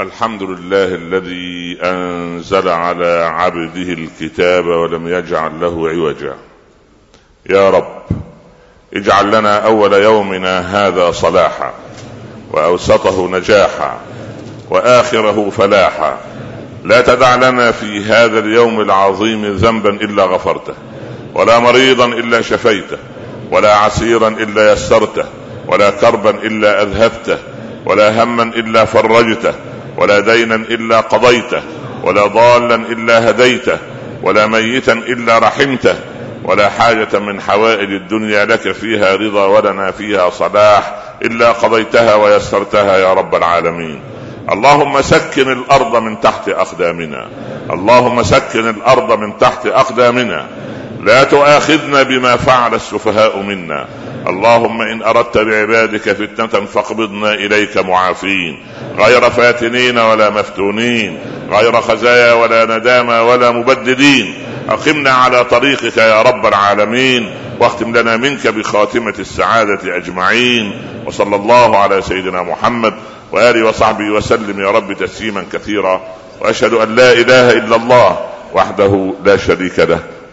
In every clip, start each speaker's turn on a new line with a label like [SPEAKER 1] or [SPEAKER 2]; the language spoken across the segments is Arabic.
[SPEAKER 1] الحمد لله الذي انزل على عبده الكتاب ولم يجعل له عوجا يا رب اجعل لنا اول يومنا هذا صلاحا واوسطه نجاحا واخره فلاحا لا تدع لنا في هذا اليوم العظيم ذنبا الا غفرته ولا مريضا الا شفيته ولا عسيرا الا يسرته ولا كربا الا اذهبته ولا هما الا فرجته ولا دينا إلا قضيته ولا ضالا إلا هديته ولا ميتا إلا رحمته ولا حاجة من حوائج الدنيا لك فيها رضا ولنا فيها صلاح إلا قضيتها ويسرتها يا رب العالمين. اللهم سكن الأرض من تحت أقدامنا. اللهم سكن الأرض من تحت أقدامنا. لا تؤاخذنا بما فعل السفهاء منا. اللهم إن أردت بعبادك فتنة فاقبضنا إليك معافين. غير فاتنين ولا مفتونين. غير خزايا ولا ندامى ولا مبددين. أقمنا على طريقك يا رب العالمين. واختم لنا منك بخاتمة السعادة أجمعين. وصلى الله على سيدنا محمد وآله وصحبه وسلم يا رب تسليما كثيرا. وأشهد أن لا إله إلا الله وحده لا شريك له.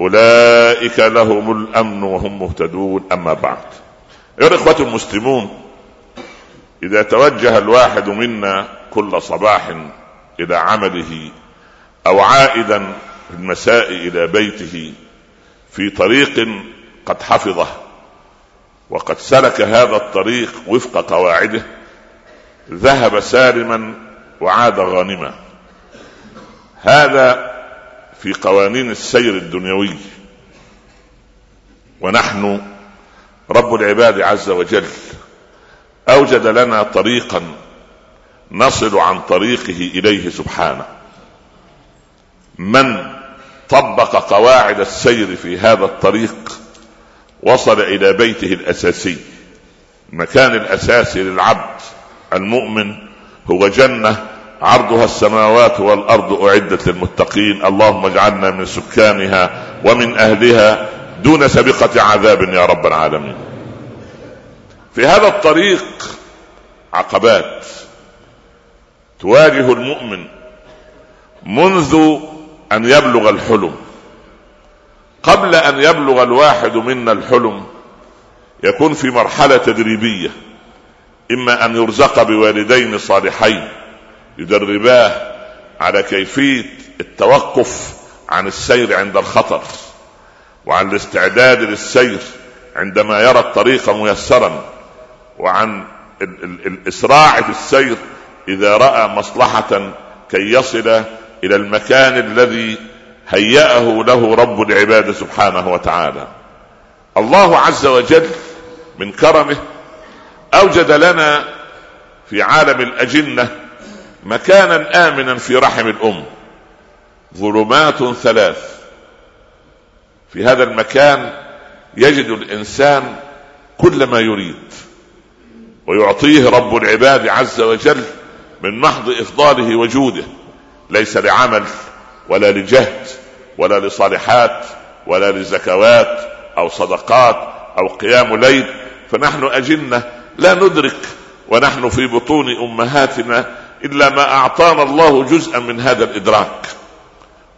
[SPEAKER 1] أولئك لهم الأمن وهم مهتدون. أما بعد أيها الإخوة المسلمون إذا توجه الواحد منا كل صباح إلى عمله أو عائدا في المساء إلى بيته في طريق قد حفظه وقد سلك هذا الطريق وفق قواعده ذهب سالما وعاد غانما. هذا في قوانين السير الدنيوي. ونحن رب العباد عز وجل أوجد لنا طريقا نصل عن طريقه إليه سبحانه. من طبق قواعد السير في هذا الطريق وصل إلى بيته الأساسي. المكان الاساسي للعبد المؤمن هو جنة عرضها السماوات والأرض أعدت للمتقين. اللهم اجعلنا من سكانها ومن أهلها دون سابقه عذاب يا رب العالمين. في هذا الطريق عقبات تواجه المؤمن منذ أن يبلغ الحلم. قبل أن يبلغ الواحد منا الحلم يكون في مرحلة تدريبية إما أن يرزق بوالدين صالحين يدرباه على كيفية التوقف عن السير عند الخطر وعن الاستعداد للسير عندما يرى الطريق ميسرا وعن الإسراع في السير إذا رأى مصلحة كي يصل إلى المكان الذي هيأه له رب العباد سبحانه وتعالى. الله عز وجل من كرمه أوجد لنا في عالم الأجنة مكانا آمنا في رحم الأم. ظلمات ثلاث. في هذا المكان يجد الإنسان كل ما يريد. ويعطيه رب العباد عز وجل من محض إفضاله وجوده. ليس لعمل ولا لجهد ولا لصالحات ولا لزكوات أو صدقات أو قيام ليل. فنحن أجنة لا ندرك ونحن في بطون أمهاتنا إلا ما أعطانا الله جزءا من هذا الإدراك.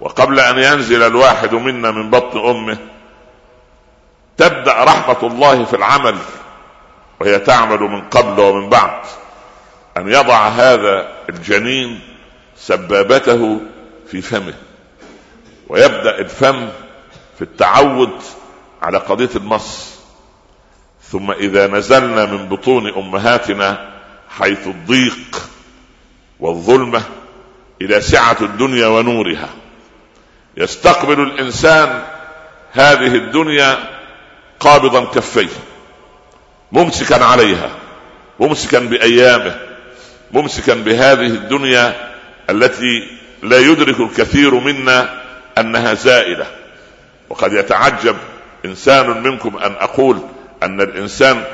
[SPEAKER 1] وقبل أن ينزل الواحد منا من بطن أمه تبدأ رحمة الله في العمل وهي تعمل من قبل ومن بعد. أن يضع هذا الجنين سبابته في فمه ويبدأ الفم في التعود على قضية المص ثم إذا نزلنا من بطون أمهاتنا حيث الضيق والظلمة إلى سعة الدنيا ونورها. يستقبل الإنسان هذه الدنيا قابضا كفيه ممسكا عليها ممسكا بأيامه ممسكا بهذه الدنيا التي لا يدرك الكثير منا أنها زائلة. وقد يتعجب إنسان منكم أن أقول أن الإنسان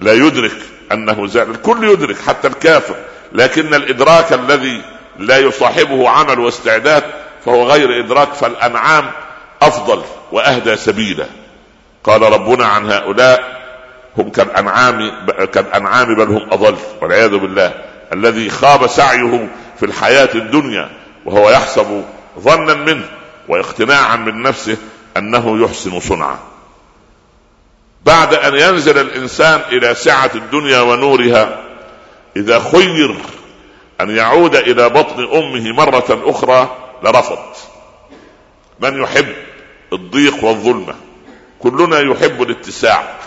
[SPEAKER 1] لا يدرك أنه زائل. الكل يدرك حتى الكافر لكن الإدراك الذي لا يصاحبه عمل واستعداد فهو غير إدراك فالأنعام أفضل وأهدى سبيلا. قال ربنا عن هؤلاء هم كالأنعام كالأنعام بل هم أضل والعياذ بالله. الذي خاب سعيه في الحياة الدنيا وهو يحسب ظنا منه واقتناعا من نفسه أنه يحسن صنعا بعد أن ينزل الإنسان إلى سعة الدنيا ونورها إذا خير أن يعود إلى بطن أمه مرة أخرى لرفض. من يحب الضيق والظلمة؟ كلنا يحب الاتساع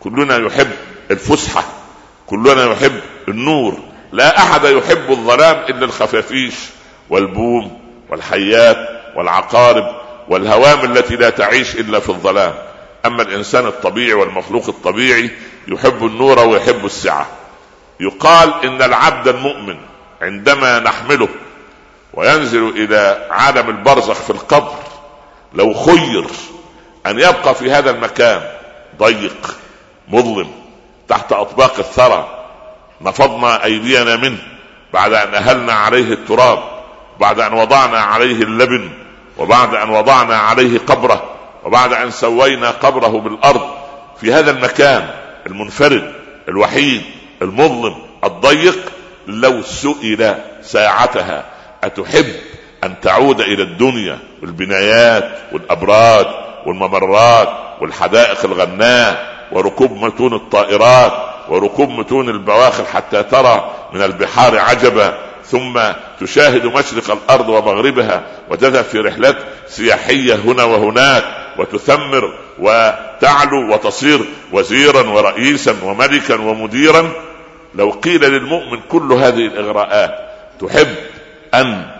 [SPEAKER 1] كلنا يحب الفسحة كلنا يحب النور. لا أحد يحب الظلام إلا الخفافيش والبوم والحيات والعقارب والهوام التي لا تعيش إلا في الظلام. أما الإنسان الطبيعي والمخلوق الطبيعي يحب النور ويحب السعة. يقال إن العبد المؤمن عندما نحمله وينزل إلى عالم البرزخ في القبر لو خير أن يبقى في هذا المكان ضيق مظلم تحت أطباق الثرى نفضنا أيدينا منه بعد أن أهلنا عليه التراب بعد أن وضعنا عليه اللبن وبعد أن وضعنا عليه قبره وبعد أن سوينا قبره بالأرض في هذا المكان المنفرد الوحيد المظلم الضيق لو سئل ساعتها أتحب أن تعود إلى الدنيا والبنايات والابراج والممرات والحدائق الغناء وركوب متون الطائرات وركوب متون البواخر حتى ترى من البحار عجبا ثم تشاهد مشرق الأرض ومغربها وتذهب في رحلات سياحية هنا وهناك وتثمر وتعلو وتصير وزيرا ورئيسا وملكا ومديرا لو قيل للمؤمن كل هذه الإغراءات تحب أن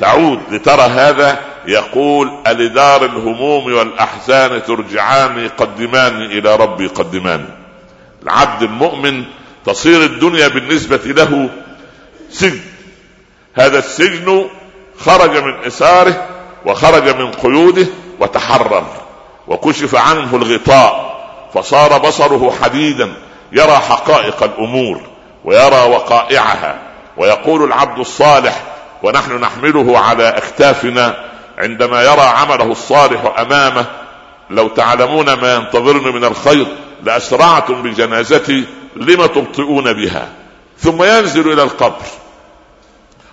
[SPEAKER 1] تعود لترى هذا يقول ألدار الهموم والأحزان ترجعاني قدماني إلى ربي قدماني العبد المؤمن تصير الدنيا بالنسبة له سجن. هذا السجن خرج من إساره وخرج من قيوده وتحرر وكشف عنه الغطاء فصار بصره حديدا يرى حقائق الأمور. ويرى وقائعها ويقول العبد الصالح ونحن نحمله على أكتافنا عندما يرى عمله الصالح أمامه. لو تعلمون ما ينتظرني من الخير لأسرعتم بجنازتي لم تبطئون بها؟ ثم ينزل إلى القبر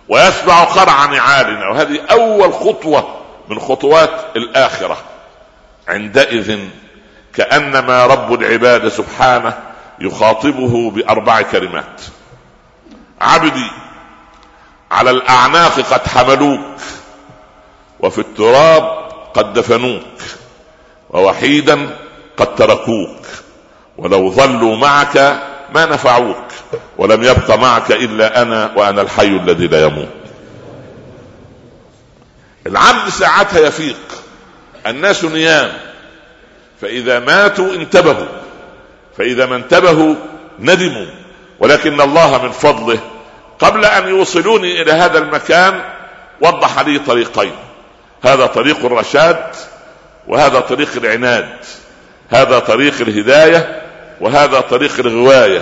[SPEAKER 1] ويسمع قرع نعالنا. وهذه أول خطوة من خطوات الآخرة. عندئذ كأنما رب العباد سبحانه يخاطبه بأربع كلمات. عبدي على الأعناق قد حملوك وفي التراب قد دفنوك ووحيدا قد تركوك ولو ظلوا معك ما نفعوك ولم يبق معك إلا أنا وأنا الحي الذي لا يموت. العبد ساعتها يفيق الناس نيام فإذا ماتوا انتبهوا. فإذا ما انتبهوا ندموا. ولكن الله من فضله قبل أن يوصلوني إلى هذا المكان وضح لي طريقين. هذا طريق الرشاد وهذا طريق العناد. هذا طريق الهداية وهذا طريق الغواية.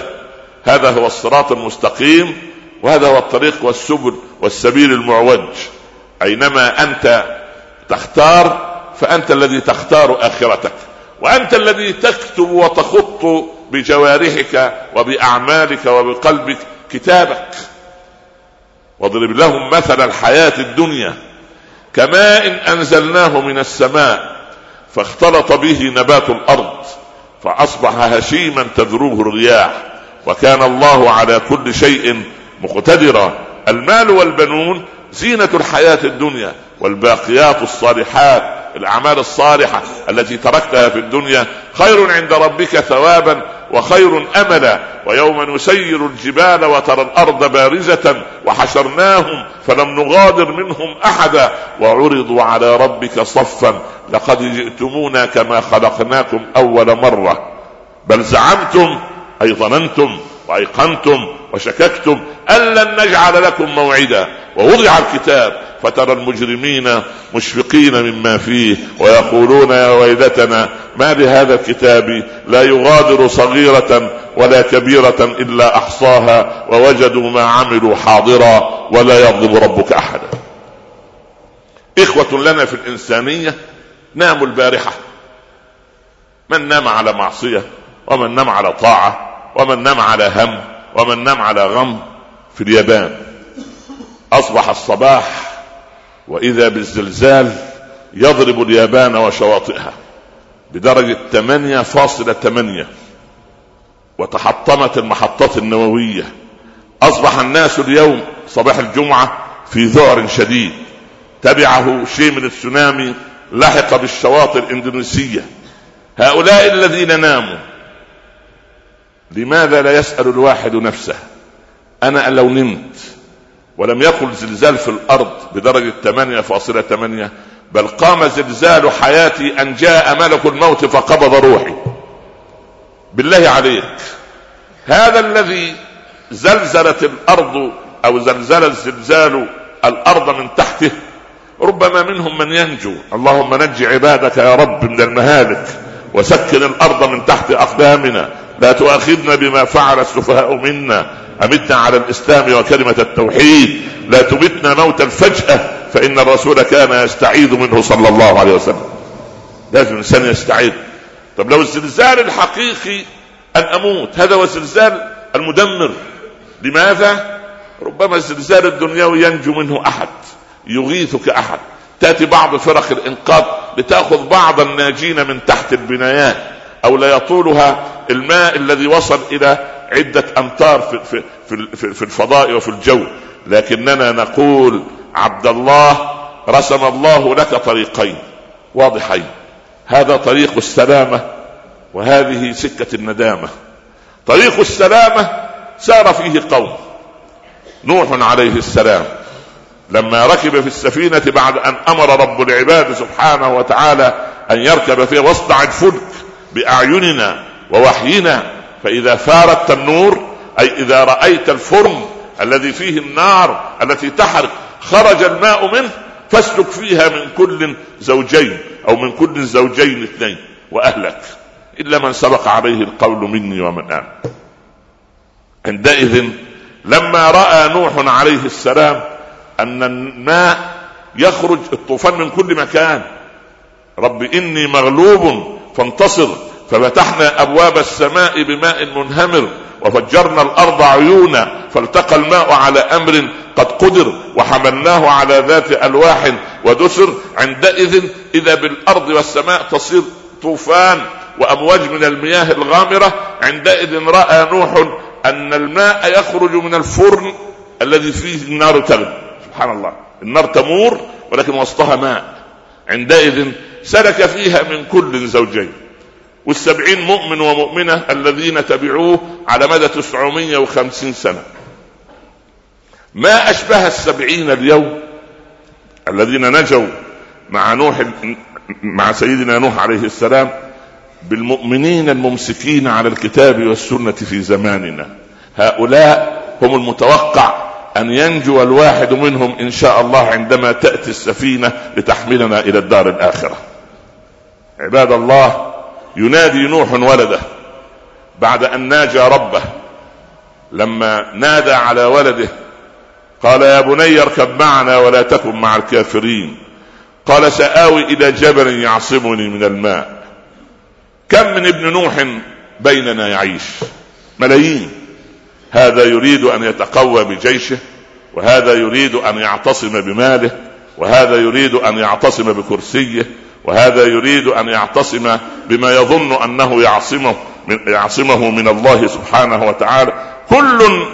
[SPEAKER 1] هذا هو الصراط المستقيم وهذا هو الطريق والسبل والسبيل المعوج. أينما أنت تختار فأنت الذي تختار آخرتك. وأنت الذي تكتب وتخط بجوارحك وبأعمالك وبقلبك كتابك. واضرب لهم مثل الحياة الدنيا كماء أنزلناه من السماء فاختلط به نبات الأرض فأصبح هشيما تذروه الرياح وكان الله على كل شيء مقتدرا. المال والبنون زينة الحياة الدنيا والباقيات الصالحات الأعمال الصالحة التي تركتها في الدنيا خير عند ربك ثوابا وخير املا. ويوم نسير الجبال وترى الأرض بارزة وحشرناهم فلم نغادر منهم أحدا. وعرضوا على ربك صفا لقد جئتمونا كما خلقناكم أول مرة. بل زعمتم أي ظننتم وأيقنتم وشككتم أن لن نجعل لكم موعدا. ووضع الكتاب فترى المجرمين مشفقين مما فيه ويقولون يا ويلتنا ما لهذا الكتاب؟ لا يغادر صغيرة ولا كبيرة إلا أحصاها ووجدوا ما عملوا حاضرا ولا يظلم ربك أحدا. إخوة لنا في الإنسانية ناموا البارحة. من نام على معصية ومن نام على طاعة ومن نام على هم ومن نام على غم في اليابان. أصبح الصباح وإذا بالزلزال يضرب اليابان وشواطئها بدرجة 8.8 وتحطمت المحطات النووية. أصبح الناس اليوم صباح الجمعة في ذعر شديد. تبعه شيء من التسونامي لحق بالشواطئ الإندونيسية. هؤلاء الذين ناموا لماذا لا يسأل الواحد نفسه؟ أنا لو نمت ولم يقل زلزال في الأرض بدرجة 8.8 بل قام زلزال حياتي أن جاء ملك الموت فقبض روحي. بالله عليك. هذا الذي زلزلت الأرض أو زلزل الزلزال الأرض من تحته ربما منهم من ينجو. اللهم نج عبادك يا رب من المهالك وسكن الأرض من تحت أقدامنا. لا تؤاخذنا بما فعل السفهاء منا. أمتنا على الإسلام وكلمة التوحيد. لا تمتنا موتا فجاه فإن الرسول كان يستعيذ منه صلى الله عليه وسلم. لازم الإنسان يستعيذ. طب لو الزلزال الحقيقي أن أموت هذا هو الزلزال المدمر. لماذا؟ ربما الزلزال الدنيوي ينجو منه أحد يغيثك أحد. تأتي بعض فرق الإنقاذ لتأخذ بعض الناجين من تحت البنايات. أو لا يطولها الماء الذي وصل إلى عدة أمتار في, في, في, في الفضاء وفي الجو. لكننا نقول عبد الله رسم الله لك طريقين واضحين. هذا طريق السلامة وهذه سكة الندامة. طريق السلامة سار فيه قوم. نوح عليه السلام لما ركب في السفينة بعد أن أمر رب العباد سبحانه وتعالى أن يركب فيها واصنع الفلك بأعيننا ووحينا. فإذا ثار التنور أي إذا رأيت الفرن الذي فيه النار التي تحرق خرج الماء منه فاسلك فيها من كل زوجين أو من كل زوجين اثنين وأهلك. إلا من سبق عليه القول مني ومن آمن. عندئذ لما رأى نوح عليه السلام أن الماء يخرج الطوفان من كل مكان رب إني مغلوب فانتصر ففتحنا أبواب السماء بماء منهمر وفجرنا الأرض عيونا فالتقى الماء على أمر قد قدر وحملناه على ذات ألواح ودسر عندئذ إذا بالأرض والسماء تصير طوفان وأمواج من المياه الغامرة عندئذ رأى نوح أن الماء يخرج من الفرن الذي فيه النار تغلي. سبحان الله. النار تمور ولكن وسطها ماء. عندئذ سلك فيها من كل زوجين. والسبعين مؤمن ومؤمنة الذين تبعوه على مدى تسعمية وخمسين سنة. ما أشبه السبعين اليوم الذين نجوا مع نوح مع سيدنا نوح عليه السلام بالمؤمنين الممسكين على الكتاب والسنة في زماننا. هؤلاء هم المتوقع. أن ينجو الواحد منهم إن شاء الله عندما تأتي السفينة لتحملنا إلى الدار الآخرة. عباد الله ينادي نوح ولده بعد أن ناجى ربه. لما نادى على ولده قال يا بني اركب معنا ولا تكن مع الكافرين. قال سآوي إلى جبل يعصمني من الماء. كم من ابن نوح بيننا يعيش؟ ملايين. هذا يريد أن يتقوى بجيشه وهذا يريد أن يعتصم بماله وهذا يريد أن يعتصم بكرسيه وهذا يريد أن يعتصم بما يظن أنه يعصمه من يعصمه من الله سبحانه وتعالى. كل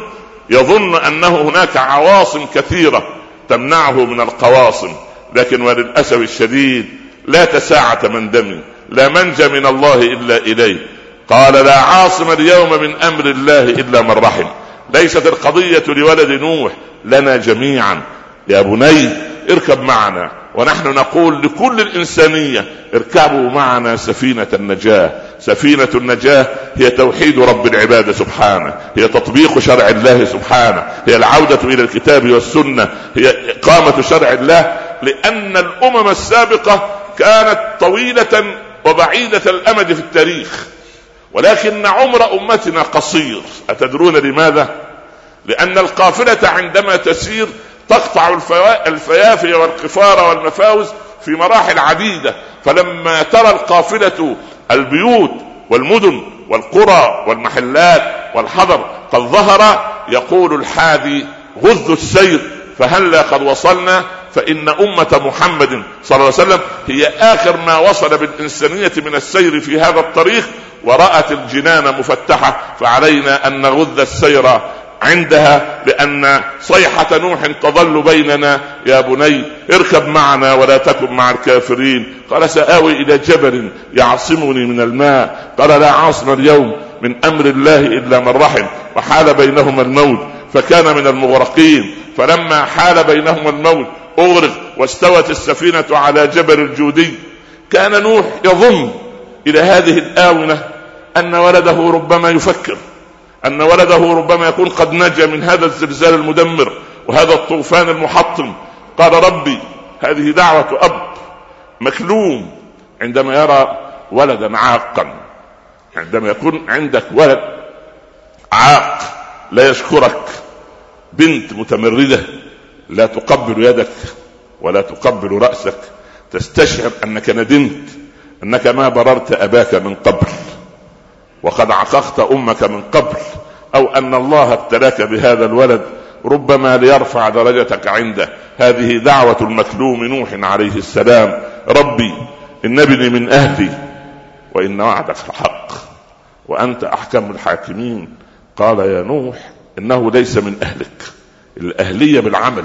[SPEAKER 1] يظن أنه هناك عواصم كثيرة تمنعه من القواصم لكن وللأسف الشديد لا تساعة من دمي لا منجى من الله إلا إليه. قال لا عاصم اليوم من أمر الله إلا من رحم. ليست القضية لولد نوح لنا جميعا. يا بني اركب معنا ونحن نقول لكل الإنسانية اركبوا معنا سفينة النجاة. سفينة النجاة هي توحيد رب العباد سبحانه هي تطبيق شرع الله سبحانه هي العودة إلى الكتاب والسنة هي إقامة شرع الله لأن الأمم السابقة كانت طويلة وبعيدة الأمد في التاريخ. ولكن عمر أمتنا قصير أتدرون لماذا؟ لأن القافلة عندما تسير تقطع الفيافي والقفار والمفاوز في مراحل عديدة فلما ترى القافلة البيوت والمدن والقرى والمحلات والحضر قد ظهر يقول الحادي غذ السير فهلا قد وصلنا فإن أمة محمد صلى الله عليه وسلم هي آخر ما وصل بالإنسانية من السير في هذا الطريق ورأت الجنان مفتحة فعلينا أن نغذ السير عندها لأن صيحة نوح تظل بيننا. يا بني اركب معنا ولا تكن مع الكافرين. قال سآوي إلى جبل يعصمني من الماء. قال لا عاصم اليوم من أمر الله إلا من رحم. وحال بينهما الموت فكان من المغرقين. فلما حال بينهما الموت أغرق واستوت السفينة على جبل الجودي. كان نوح يظن إلى هذه الآونة أن ولده ربما يفكر أن ولده ربما يكون قد نجا من هذا الزلزال المدمر وهذا الطوفان المحطم. قال ربي هذه دعوة أب مكلوم عندما يرى ولدا عاقا. عندما يكون عندك ولد عاق لا يشكرك. بنت متمردة لا تقبل يدك ولا تقبل رأسك. تستشعر أنك ندمت. أنك ما بررت أباك من قبل وقد عققت أمك من قبل أو أن الله ابتلاك بهذا الولد ربما ليرفع درجتك عنده. هذه دعوة المكلوم نوح عليه السلام. ربي إن ابني من أهلي وإن وعدك حق وأنت أحكم الحاكمين. قال يا نوح إنه ليس من أهلك الأهلية بالعمل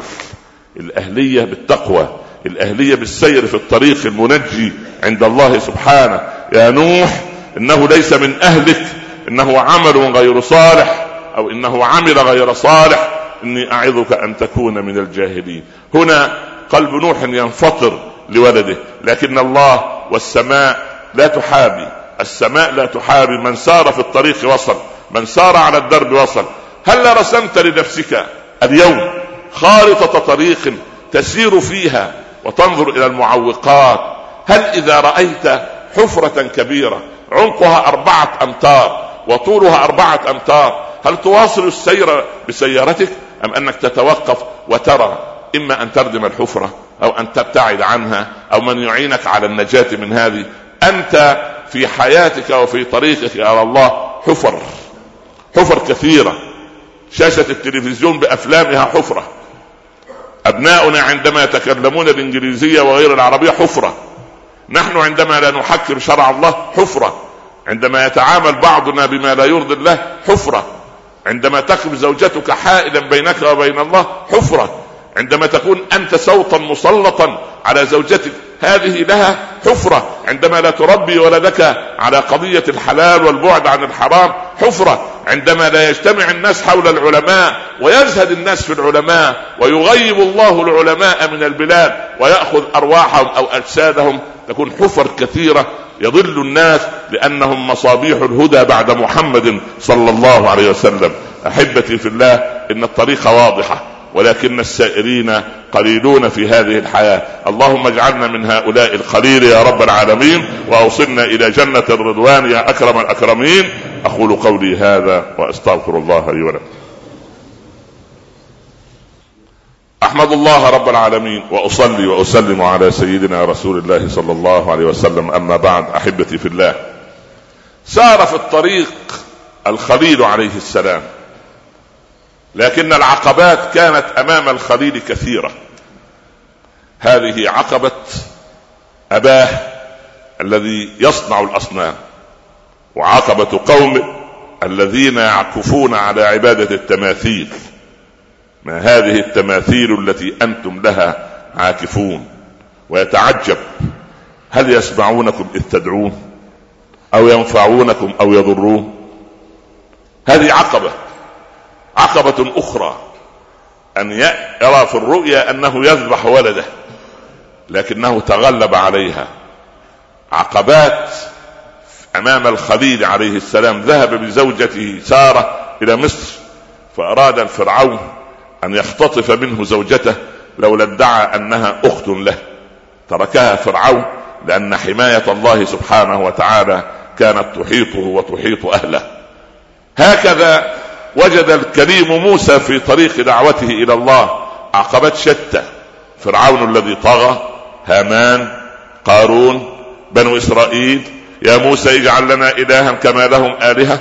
[SPEAKER 1] الأهلية بالتقوى. الأهلية بالسير في الطريق المنجي عند الله سبحانه. يا نوح إنه ليس من أهلك إنه عمل غير صالح أو إنه عمل غير صالح. إني أعظك أن تكون من الجاهلين. هنا قلب نوح ينفطر لولده لكن الله والسماء لا تحابي. السماء لا تحابي. من سار في الطريق وصل من سار على الدرب وصل. هل رسمت لنفسك اليوم خارطة طريق تسير فيها وتنظر إلى المعوقات. هل إذا رأيت حفرة كبيرة عمقها أربعة أمتار وطولها أربعة أمتار هل تواصل السير بسيارتك؟ أم أنك تتوقف وترى إما أن تردم الحفرة أو أن تبتعد عنها أو من يعينك على النجاة من هذه. أنت في حياتك وفي طريقك إلى الله حفر حفر كثيرة. شاشة التلفزيون بأفلامها حفرة. أبناؤنا عندما يتكلمون الإنجليزية وغير العربية حفرة. نحن عندما لا نحكم شرع الله حفرة. عندما يتعامل بعضنا بما لا يرضي الله حفرة. عندما تقف زوجتك حائلا بينك وبين الله حفرة. عندما تكون أنت صوتا مسلطا على زوجتك هذه لها حفرة. عندما لا تربي ولدك على قضية الحلال والبعد عن الحرام حفرة. عندما لا يجتمع الناس حول العلماء ويزهد الناس في العلماء ويغيب الله العلماء من البلاد ويأخذ أرواحهم أو أجسادهم تكون حفر كثيرة يضل الناس لأنهم مصابيح الهدى بعد محمد صلى الله عليه وسلم. أحبتي في الله إن الطريق واضحة ولكن السائرين قليلون في هذه الحياة. اللهم اجعلنا من هؤلاء القليل يا رب العالمين وأوصلنا إلى جنة الرضوان يا أكرم الأكرمين. أقول قولي هذا وأستغفر الله لي ولكم. أحمد الله رب العالمين وأصلي وأسلم على سيدنا رسول الله صلى الله عليه وسلم. أما بعد أحبتي في الله سار في الطريق الخليل عليه السلام لكن العقبات كانت أمام الخليل كثيرة. هذه عقبة أباه الذي يصنع الأصنام. وعقبه قومه الذين يعكفون على عبادة التماثيل. ما هذه التماثيل التي أنتم لها عاكفون؟ ويتعجب هل يسمعونكم إذ تدعون؟ أو ينفعونكم أو يضرون؟ هذه عقبة عقبة أخرى أن يرى في الرؤيا أنه يذبح ولده لكنه تغلب عليها. عقبات أمام الخليل عليه السلام ذهب بزوجته سارة إلى مصر فأراد الفرعون أن يختطف منه زوجته لولا ادعى أنها أخت له. تركها فرعون لأن حماية الله سبحانه وتعالى كانت تحيطه وتحيط أهله. هكذا وجد الكريم موسى في طريق دعوته إلى الله عقبات شتى. فرعون الذي طغى هامان قارون بنو إسرائيل يا موسى اجعل لنا إلها كما لهم آلهة.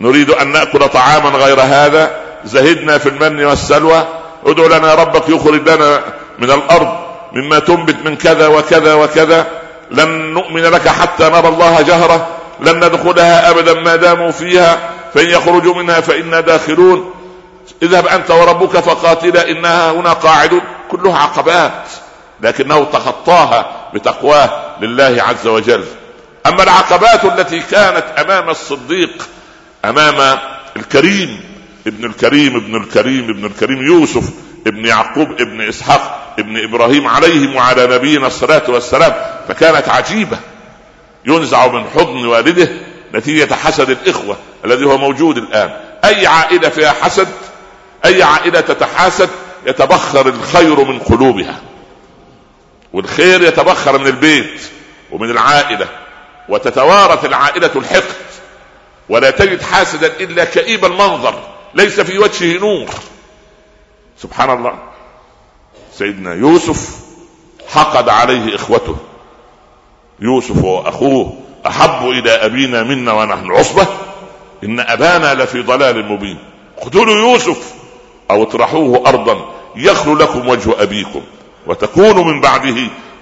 [SPEAKER 1] نريد أن نأكل طعاما غير هذا. زهدنا في المن والسلوى. ادع لنا ربك يخرج لنا من الأرض مما تنبت من كذا وكذا وكذا. لن نؤمن لك حتى نرى الله جهرة. لن ندخلها أبدا ما داموا فيها. فإن يخرجوا منها فإنا داخلون. اذهب أنت وربك فقاتلا انها هنا قاعدون. كلها عقبات. لكنه تخطاها بتقواه لله عز وجل. أما العقبات التي كانت أمام الصديق أمام الكريم ابن الكريم ابن الكريم ابن الكريم يوسف ابن يعقوب ابن إسحاق ابن إبراهيم عليهم وعلى نبينا الصلاة والسلام فكانت عجيبة. ينزع من حضن والده نتيجة حسد الإخوة الذي هو موجود الآن. أي عائلة فيها حسد؟ أي عائلة تتحاسد؟ يتبخر الخير من قلوبها والخير يتبخر من البيت ومن العائلة. وتتوارث العائلة الحقد ولا تجد حاسدا إلا كئيب المنظر ليس في وجهه نور. سبحان الله. سيدنا يوسف حقد عليه إخوته. يوسف وأخوه أحب إلى أبينا منا ونحن عصبة. إن أبانا لفي ضلال مبين. اقتلوا يوسف أو اطرحوه أرضا يخلو لكم وجه أبيكم وتكونوا من بعده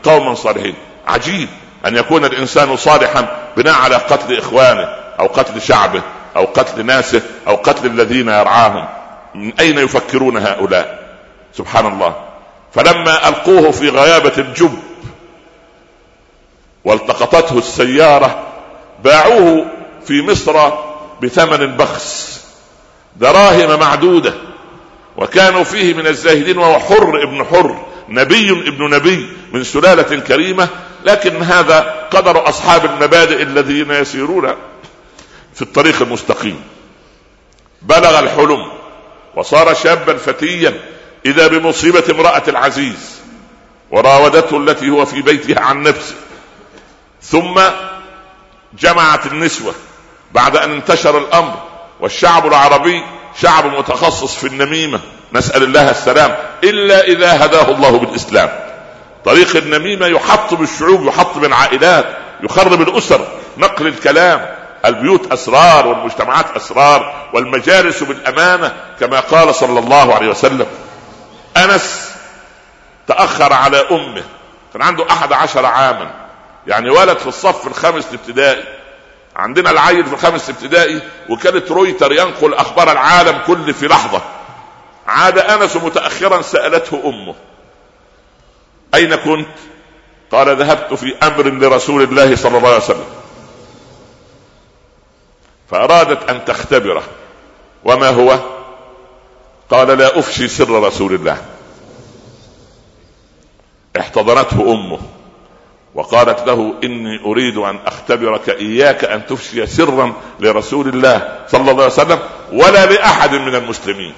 [SPEAKER 1] قوما صالحين. عجيب. أن يكون الإنسان صالحا بناء على قتل إخوانه أو قتل شعبه أو قتل ناسه أو قتل الذين يرعاهم. من أين يفكرون هؤلاء؟ سبحان الله. فلما ألقوه في غيابة الجب والتقطته السيارة باعوه في مصر بثمن بخس دراهم معدودة وكانوا فيه من الزاهدين وهو حر ابن حر. نبي ابن نبي من سلالة كريمة لكن هذا قدر أصحاب المبادئ الذين يسيرون في الطريق المستقيم. بلغ الحلم وصار شابا فتيا إذا بمصيبة امرأة العزيز وراودته التي هو في بيتها عن نفسه. ثم جمعت النسوة بعد أن انتشر الأمر والشعب العربي شعب متخصص في النميمة نسأل الله السلام إلا إذا هداه الله بالإسلام. طريق النميمة يحطم الشعوب يحطم العائلات يخرب الأسر نقل الكلام. البيوت أسرار والمجتمعات أسرار والمجالس بالأمانة كما قال صلى الله عليه وسلم. أنس تأخر على أمه كان عنده أحد عشر عاما. يعني ولد في الصف الخامس الابتدائي. عندنا العيل في الخامس ابتدائي وكانت رويتر ينقل أخبار العالم كله في لحظة. عاد أنس متاخرا سألته أمه أين كنت؟ قال ذهبت في أمر لرسول الله صلى الله عليه وسلم. فأرادت أن تختبره. وما هو؟ قال لا أفشي سر رسول الله. احتضنته أمه. وقالت له إني أريد أن أختبرك إياك أن تفشي سرا لرسول الله صلى الله عليه وسلم ولا لأحد من المسلمين.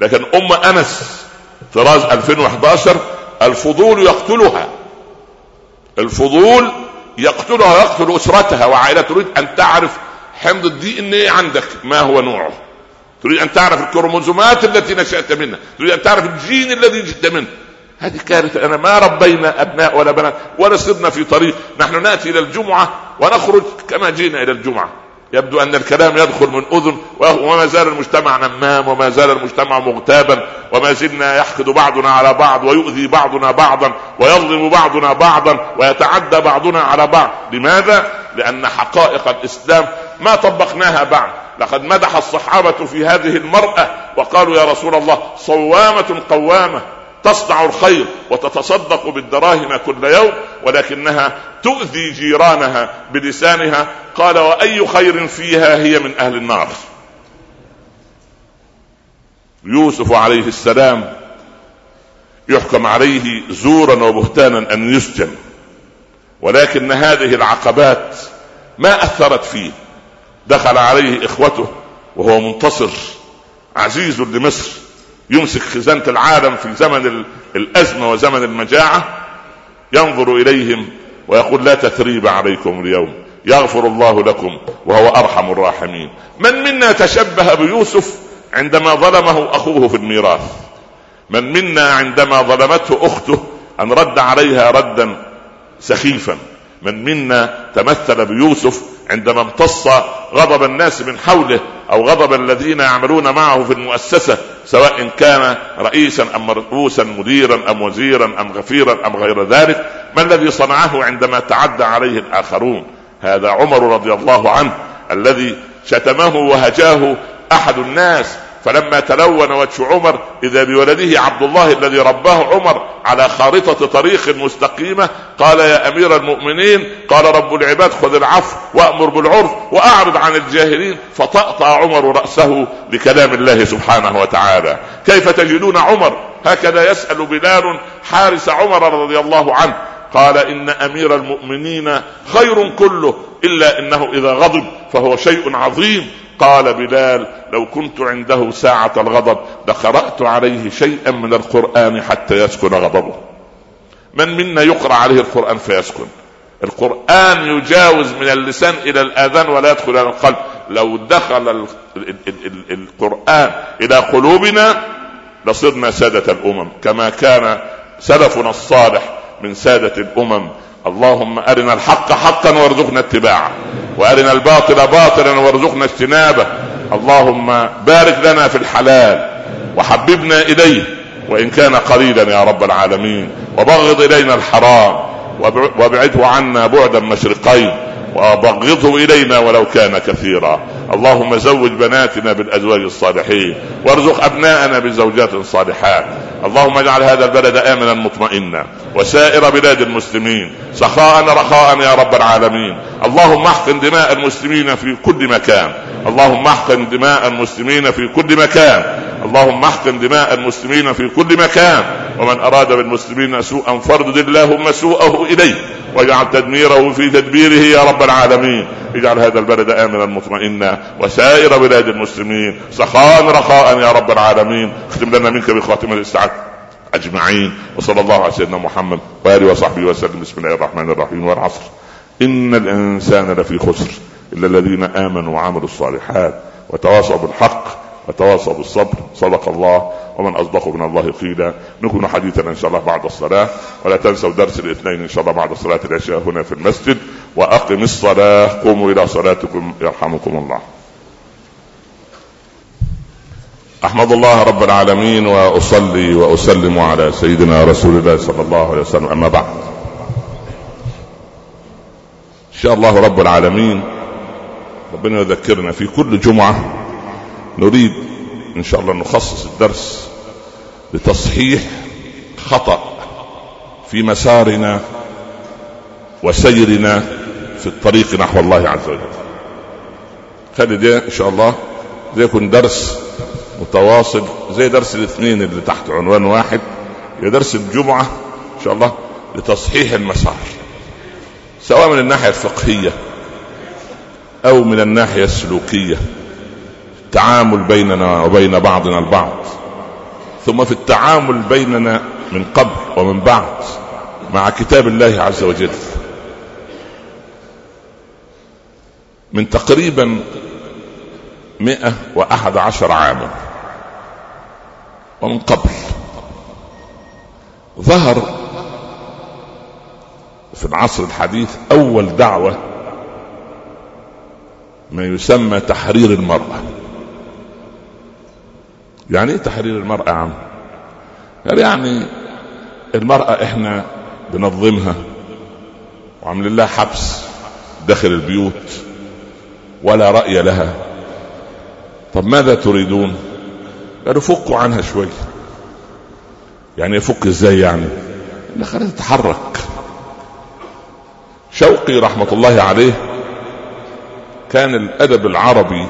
[SPEAKER 1] لكن أم أنس طراز 2011 الفضول يقتلها. الفضول يقتلها ويقتل أسرتها وعائلتها تريد أن تعرف حمض ال DNA عندك ما هو نوعه. تريد أن تعرف الكروموزومات التي نشأت منها. تريد أن تعرف الجين الذي جئت منه. هذه كارثة. أنا ما ربينا أبناء ولا بنات ولا صرنا في طريق. نحن نأتي إلى الجمعة ونخرج كما جينا إلى الجمعة. يبدو أن الكلام يدخل من أذن وما زال المجتمع نمام وما زال المجتمع مغتابا وما زلنا يحقد بعضنا على بعض ويؤذي بعضنا بعضا ويظلم بعضنا بعضا ويتعدى بعضنا على بعض. لماذا؟ لأن حقائق الإسلام ما طبقناها بعد. لقد مدح الصحابة في هذه المرأة وقالوا يا رسول الله صوامة قوامة. تصنع الخير وتتصدق بالدراهم كل يوم ولكنها تؤذي جيرانها بلسانها. قال وأي خير فيها هي من أهل النار. يوسف عليه السلام يحكم عليه زورا وبهتانا أن يسجن ولكن هذه العقبات ما أثرت فيه. دخل عليه إخوته وهو منتصر عزيز لمصر. يمسك خزانة العالم في زمن الأزمة وزمن المجاعة ينظر إليهم ويقول لا تثريب عليكم اليوم يغفر الله لكم وهو أرحم الراحمين. من منا تشبه بيوسف عندما ظلمه أخوه في الميراث؟ من منا عندما ظلمته أخته أن رد عليها ردا سخيفا؟ من منا تمثل بيوسف عندما امتص غضب الناس من حوله أو غضب الذين يعملون معه في المؤسسة سواء كان رئيسا أم مرؤوسا مديرا أم وزيرا أم غفيرا أم غير ذلك ما الذي صنعه عندما تعدى عليه الآخرون؟ هذا عمر رضي الله عنه الذي شتمه وهجاه أحد الناس فلما تلون وجه عمر إذا بولده عبد الله الذي رباه عمر على خارطة طريق مستقيمة قال يا أمير المؤمنين قال رب العباد خذ العفو وأمر بالعرف وأعرض عن الجاهلين. فطأطأ عمر رأسه لكلام الله سبحانه وتعالى. كيف تجدون عمر؟ هكذا يسأل بلال حارس عمر رضي الله عنه. قال إن أمير المؤمنين خير كله إلا إنه إذا غضب فهو شيء عظيم. قال بلال لو كنت عنده ساعة الغضب لقرأت عليه شيئا من القرآن حتى يسكن غضبه. من منا يقرأ عليه القرآن فيسكن؟ القرآن يجاوز من اللسان إلى الآذان ولا يدخل إلى القلب. لو دخل القرآن إلى قلوبنا لصرنا سادة الأمم كما كان سلفنا الصالح من سادة الأمم. اللهم أرنا الحق حقا وارزقنا اتباعه وأرنا الباطل باطلا وارزقنا اجتنابه. اللهم بارك لنا في الحلال وحببنا إليه وإن كان قليلا يا رب العالمين. وبغض إلينا الحرام وابعده عنا بعدا مشرقين وبغضه إلينا ولو كان كثيرا. اللهم زوج بناتنا بالأزواج الصالحين وارزق أبناءنا بزوجات صالحات. اللهم اجعل هذا البلد امنا مطمئنا. وسائر بلاد المسلمين. سخاء رخاء يا رب العالمين. اللهم احقن دماء المسلمين في كل مكان. اللهم احقن دماء المسلمين في كل مكان. اللهم احقن دماء المسلمين في كل مكان. ومن أراد بالمسلمين سوءا فاردد اللهم سوءه إليه. واجعل تدميره في تدبيره يا رب العالمين. اجعل هذا البلد امنا مطمئنا. وسائر بلاد المسلمين سخاء رخاء يا رب العالمين. اختم لنا منك بخاتمه الاستعاد أجمعين وصلى الله على سيدنا محمد وآله وصحبه وسلم. بسم الله الرحمن الرحيم والعصر. إن الإنسان لفي خسر إلا الذين آمنوا وعملوا الصالحات وتواصوا بالحق وتواصوا بالصبر. صدق الله. ومن أصدق من الله قيلا. نكون حديثنا إن شاء الله بعد الصلاة. ولا تنسوا درس الاثنين إن شاء الله بعد صلاة العشاء هنا في المسجد. وأقم الصلاة. قوموا إلى صلاتكم يرحمكم الله. احمد الله رب العالمين وأصلي وأسلم على سيدنا رسول الله صلى الله عليه وسلم. أما بعد إن شاء الله رب العالمين ربنا يذكرنا في كل جمعة نريد إن شاء الله نخصص الدرس لتصحيح خطأ في مسارنا وسيرنا في الطريق نحو الله عز وجل. خلي ده إن شاء الله ده يكون درس متواصل زي درس الاثنين اللي تحت عنوان واحد يا درس الجمعة إن شاء الله لتصحيح المسار سواء من الناحية الفقهية أو من الناحية السلوكية التعامل بيننا وبين بعضنا البعض ثم في التعامل بيننا من قبل ومن بعد مع كتاب الله عز وجل. من تقريبا مئة وأحد عشر عاما. ومن قبل ظهر في العصر الحديث أول دعوة ما يسمى تحرير المرأة يعني إيه تحرير المرأة يا عم؟ يعني المرأة إحنا بنظمها وعاملين لها حبس داخل البيوت ولا رأي لها طب ماذا تريدون؟ قالوا فكوا عنها شوية يعني يفك إزاي يعني؟ اللي خليها تتحرك. شوقي رحمة الله عليه كان الأدب العربي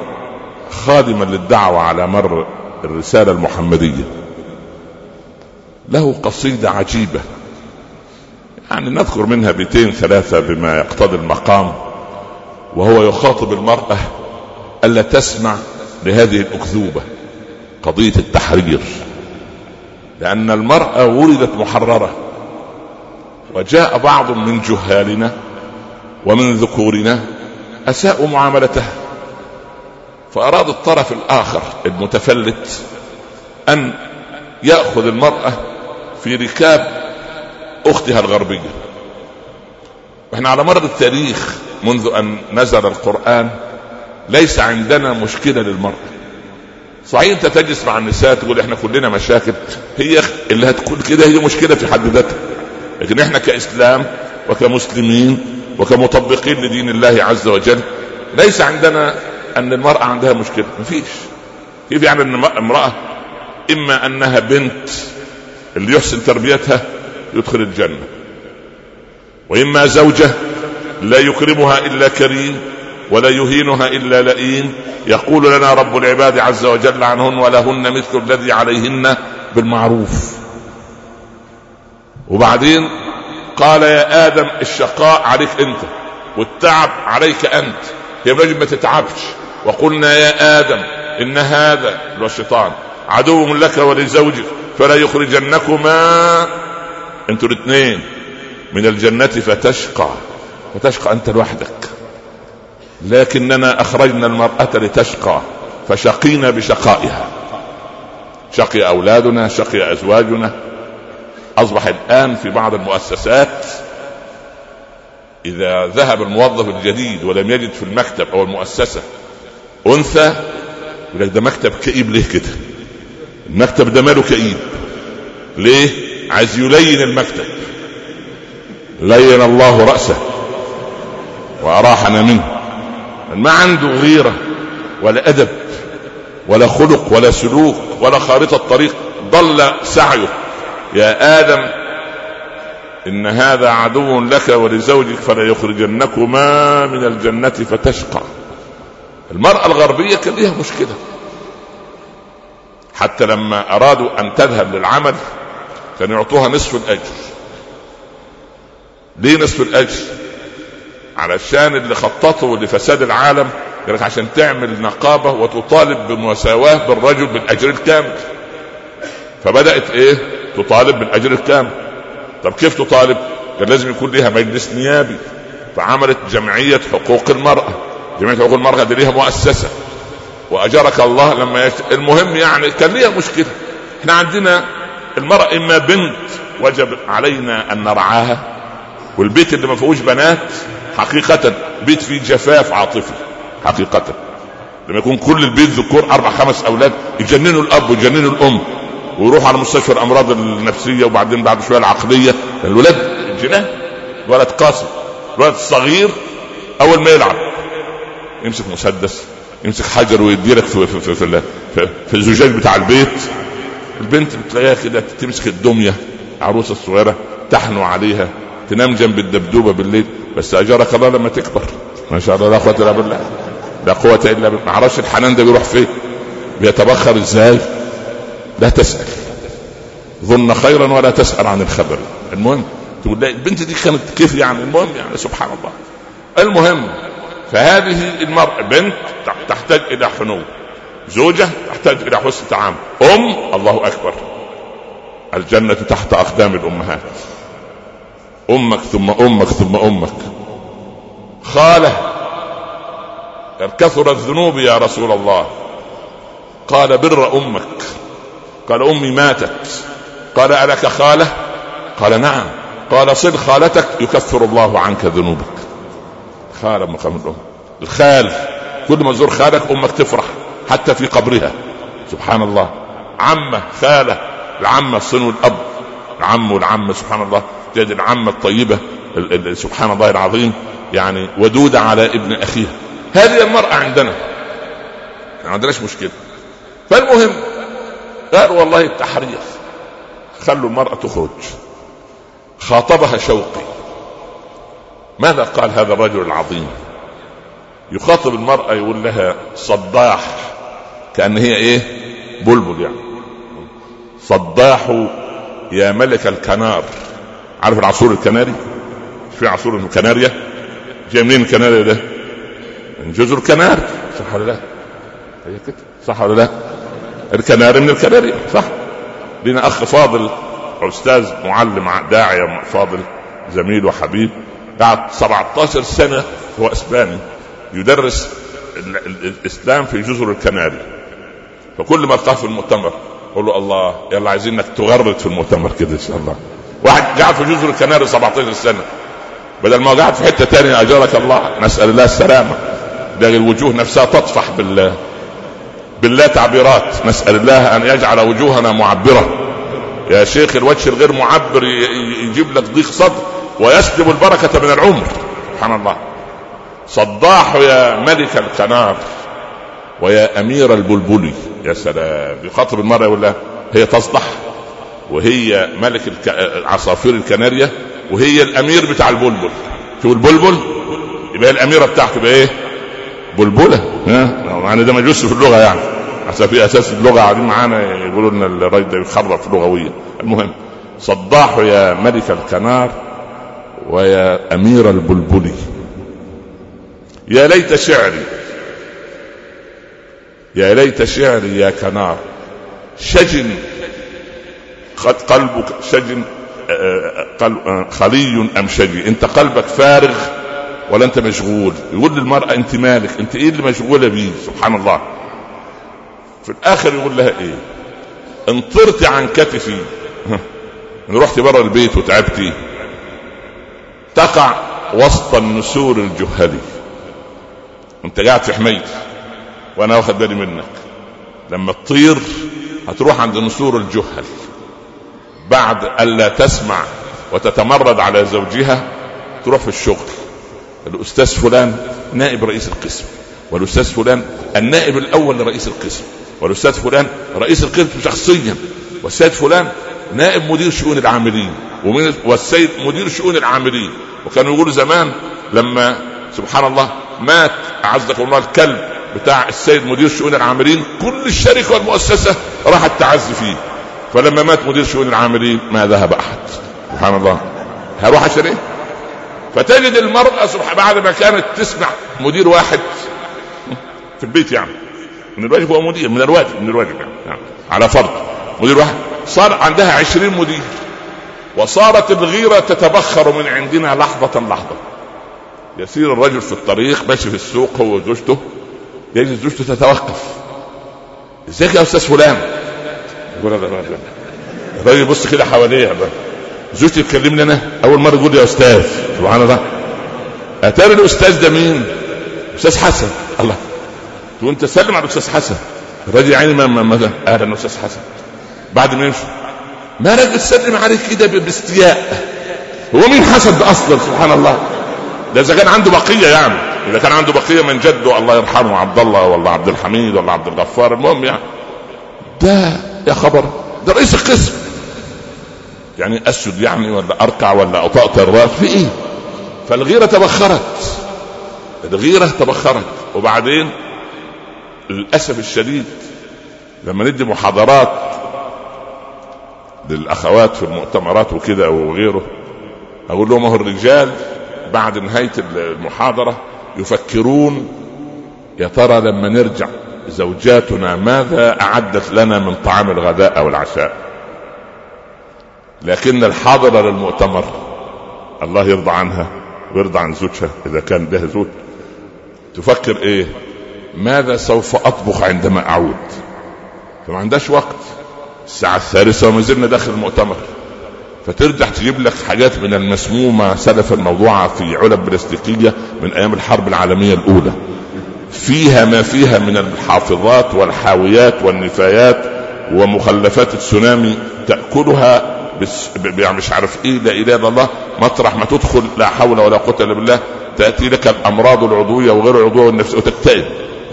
[SPEAKER 1] خادما للدعوة على مر الرسالة المحمدية. له قصيدة عجيبة. يعني نذكر منها بيتين ثلاثة بما يقتضي المقام وهو يخاطب المرأة ألا تسمع لهذه الأكذوبة. قضية التحرير لأن المرأة ولدت محررة وجاء بعض من جهالنا ومن ذكورنا أساءوا معاملتها فأراد الطرف الآخر المتفلت أن يأخذ المرأة في ركاب أختها الغربية. وإحنا على مر التاريخ منذ أن نزل القرآن ليس عندنا مشكلة للمرأة. صحيح انت تجلس مع النساء تقول إحنا كلنا مشاكل. هي اللي هتكون كده هي مشكلة في حد ذاتها. لكن إحنا كإسلام وكمسلمين وكمطبقين لدين الله عز وجل ليس عندنا أن المرأة عندها مشكلة. مفيش. كيف يعني إن امرأة إما أنها بنت اللي يحسن تربيتها يدخل الجنة وإما زوجة لا يكرمها إلا كريم ولا يهينها إلا لئيم. يقول لنا رب العباد عز وجل عنهن ولهن مثل الذي عليهن بالمعروف. وبعدين قال يا آدم الشقاء عليك أنت والتعب عليك أنت. يا رجل ما تتعبش. وقلنا يا آدم إن هذا اللي الشيطان. عدو لك ولزوجك. فلا يخرجنكما أنتوا الاثنين من الجنة فتشقى. فتشقى أنت لوحدك. لكننا أخرجنا المرأة لتشقى فشقينا بشقائها. شقي أولادنا شقي أزواجنا. أصبح الآن في بعض المؤسسات إذا ذهب الموظف الجديد ولم يجد في المكتب أو المؤسسة أنثى يقول ده مكتب كئيب ليه كده؟ المكتب ده ماله كئيب؟ ليه؟ عايز يلين المكتب. لين الله رأسه. وأراحنا منه. ما عنده غيرة ولا أدب ولا خلق ولا سلوك ولا خارطة طريق ضل سعيه. يا آدم إن هذا عدو لك ولزوجك فلا يخرجنكما من الجنة فتشقى. المرأة الغربية كان لها مشكلة. حتى لما أرادوا أن تذهب للعمل كانوا يعطوها نصف الأجر. ليه نصف الأجر؟ علشان اللي خططوا لفساد العالم قال لك عشان تعمل نقابة وتطالب بمساواة بالرجل بالأجر الكامل. فبدأت إيه؟ تطالب بالأجر الكامل. طب كيف تطالب؟ كان لازم يكون لها مجلس نيابي. فعملت جمعية حقوق المرأة. جمعية حقوق المرأة دي ليها مؤسسة. وأجرك الله لما يشت... المهم يعني كان ليها مشكلة. إحنا عندنا المرأة إما بنت وجب علينا أن نرعاها والبيت اللي ما فيهوش بنات حقيقة بيت فيه جفاف عاطفي حقيقة. لما يكون كل البيت ذكور أربع خمس أولاد يجننوا الأب ويجننوا الأم ويروحوا على مستشفى الأمراض النفسية وبعدين بعد شوية العقلية. الولاد جنان. ولد قاسي الولد الصغير أول ما يلعب. يمسك مسدس يمسك حجر ويديلك في في في, في, في, في الزجاج بتاع البيت. البنت بتلاقيها كده تمسك الدمية عروسه الصغيرة تحنو عليها تنام جنب الدبدوبة بالليل. بس أجرك الله لما تكبر. ما شاء الله لا قوة إلا بالله. لا قوة إلا بالله. ما أعرفش الحنان ده بيروح فين؟ بيتبخر إزاي؟ لا تسأل. ظن خيرا ولا تسأل عن الخبر. المهم تقول لا البنت دي كانت كيف يعني؟ المهم يعني سبحان الله. المهم فهذه المرأة بنت تحتاج إلى حنو زوجة تحتاج إلى حسن تعامل أم الله أكبر. الجنة تحت أقدام الأمهات. أمك ثم أمك ثم أمك. خالة قال كثر الذنوب يا رسول الله. قال بر أمك. قال أمي ماتت. قال ألك خالة؟ قال نعم. قال صل خالتك يكفر الله عنك ذنوبك. خالة مقام الأم. الخال كل ما تزور خالك أمك تفرح حتى في قبرها. سبحان الله. عمة خالة. العمة صنو الأب. العم والعم سبحان الله. تجد العمة الطيبة سبحان الله العظيم يعني ودودة على ابن أخيها هذه المرأة عندنا. ما عندناش مشكلة. فالمهم قال والله التحرير خلوا المرأة تخرج. خاطبها شوقي. ماذا قال هذا الرجل العظيم؟ يخاطب المرأة يقول لها صداح كأن هي إيه؟ بلبل يعني. صداح يا ملك الكنار. عارف العصفور الكناري؟ في عصفور الكناريا جاي منين الكناريا ده؟ من جزر الكناري صح ولا لا؟ هي كده. صح ولا لا؟ الكناري من الكناري. صح. لنا أخ فاضل أستاذ معلم داعية فاضل زميل وحبيب. قعد 17 سنة هو إسباني. يدرس الإسلام في جزر الكناري. فكل ما ألقاه في المؤتمر قول له الله يلا عايزينك تغرد في المؤتمر كده إن شاء الله. واحد قاعد في جزر الكناري 17 سنة. بدل ما قاعد في حتة ثانية أجرك الله. نسأل الله السلامة. ده الوجوه نفسها تطفح بال بالله تعبيرات. نسأل الله أن يجعل وجوهنا معبرة. يا شيخ الوجه الغير معبر يجيب لك ضيق صدر ويسلب البركة من العمر. سبحان الله. صداح يا ملك الكنار ويا أمير البلبلي يا سلام. يخاطب المرأة يقول لها هي تصدح وهي ملك. عصافير الكناريا وهي الأمير بتاع البلبل. شوف البلبل؟ يبقى الأميرة بتاعته يبقى إيه؟ بلبلة. ها؟ يعني ده مجوس في اللغة يعني. عشان في أساس اللغة قاعدين معانا يقولوا لنا الراجل ده بيخرب في اللغويه المهم صداح يا ملك الكنار ويا أمير البلبلي يا ليت شعري. يا ليت شعري يا كنار. شجن قد قلبك شجن آه، آه، خلي أم شجي أنت قلبك فارغ ولا أنت مشغول؟ يقول للمرأة أنت مالك أنت إيه اللي مشغولة بيه؟ سبحان الله. في الآخر يقول لها إيه؟ إن طرت عن كتفي. ان رحت بره البيت وتعبتي تقع وسط النسور الجهلي أنت قاعد في حميتي وأنا واخد بالي منك. لما تطير هتروح عند نسور الجهل بعد ألا تسمع وتتمرد على زوجها تروح في الشغل. الأستاذ فلان نائب رئيس القسم والأستاذ فلان النائب الأول لرئيس القسم والأستاذ فلان رئيس القسم شخصيا والسيد فلان نائب مدير شؤون العاملين والسيد مدير شؤون العاملين. وكانوا يقولوا زمان لما سبحان الله مات أعزكم الله الكلب بتاع السيد مدير شؤون العاملين كل الشركة والمؤسسة راحت تعزي فيه. فلما مات مدير شؤون العاملين ما ذهب أحد. سبحان الله. هروح إيه؟ فتجد المرأة سبحان بعد ما كانت تسمع مدير واحد في البيت يعني. من الواجب هو مدير من الواجب من الواجب يعني, يعني على فرض. مدير واحد. صار عندها عشرين مدير. وصارت الغيرة تتبخر من عندنا لحظة لحظة. يسير الرجل في الطريق ماشي في السوق هو وزوجته. يجد زوجته تتوقف. إزيك يا أستاذ فلان؟ الراجل يبص كده حواليه زوجتي تكلمني أنا. أول مرة تقول يا أستاذ. سبحان الله. أتاري الأستاذ ده مين؟ أستاذ حسن. الله. تقول انت سلم على الأستاذ حسن. الراجل يعني ما ما أهلا أستاذ حسن. بعد ما يمشي. ما راجل تسلم عليه كده باستياء. هو مين حسن ده أصلا؟ سبحان الله. ده إذا كان عنده بقية يعني. إذا كان عنده بقية من جده الله يرحمه. عبد الله ولا عبد الحميد ولا عبد الغفار. المهم يعني. ده يا خبر. ده رئيس القسم. يعني أسجد يعني ولا أركع ولا اطأطئ الرأس؟ في إيه؟ فالغيرة تبخرت. الغيرة تبخرت. وبعدين للأسف الشديد لما ندي محاضرات للأخوات في المؤتمرات وكده وغيره أقول لهم هو الرجال بعد نهاية المحاضرة يفكرون يا ترى لما نرجع زوجاتنا ماذا أعدت لنا من طعام الغداء أو العشاء لكن الحاضرة للمؤتمر الله يرضى عنها ويرضى عن زوجها إذا كان لها زوج. تفكر إيه؟ ماذا سوف أطبخ عندما أعود؟ فما عندهاش وقت. الساعة الثالثة وما زلنا داخل المؤتمر. فترجع تجيب لك حاجات من المسمومة سلف الموضوعه في علب بلاستيكية من أيام الحرب العالمية الأولى. فيها ما فيها من الحافظات والحاويات والنفايات ومخلفات التسونامي تأكلها بس يعني مش عارف إيه لا إله إلا الله مطرح ما تدخل لا حول ولا قوة إلا بالله تأتي لك الأمراض العضوية وغير العضوية النفسيه وتكتئب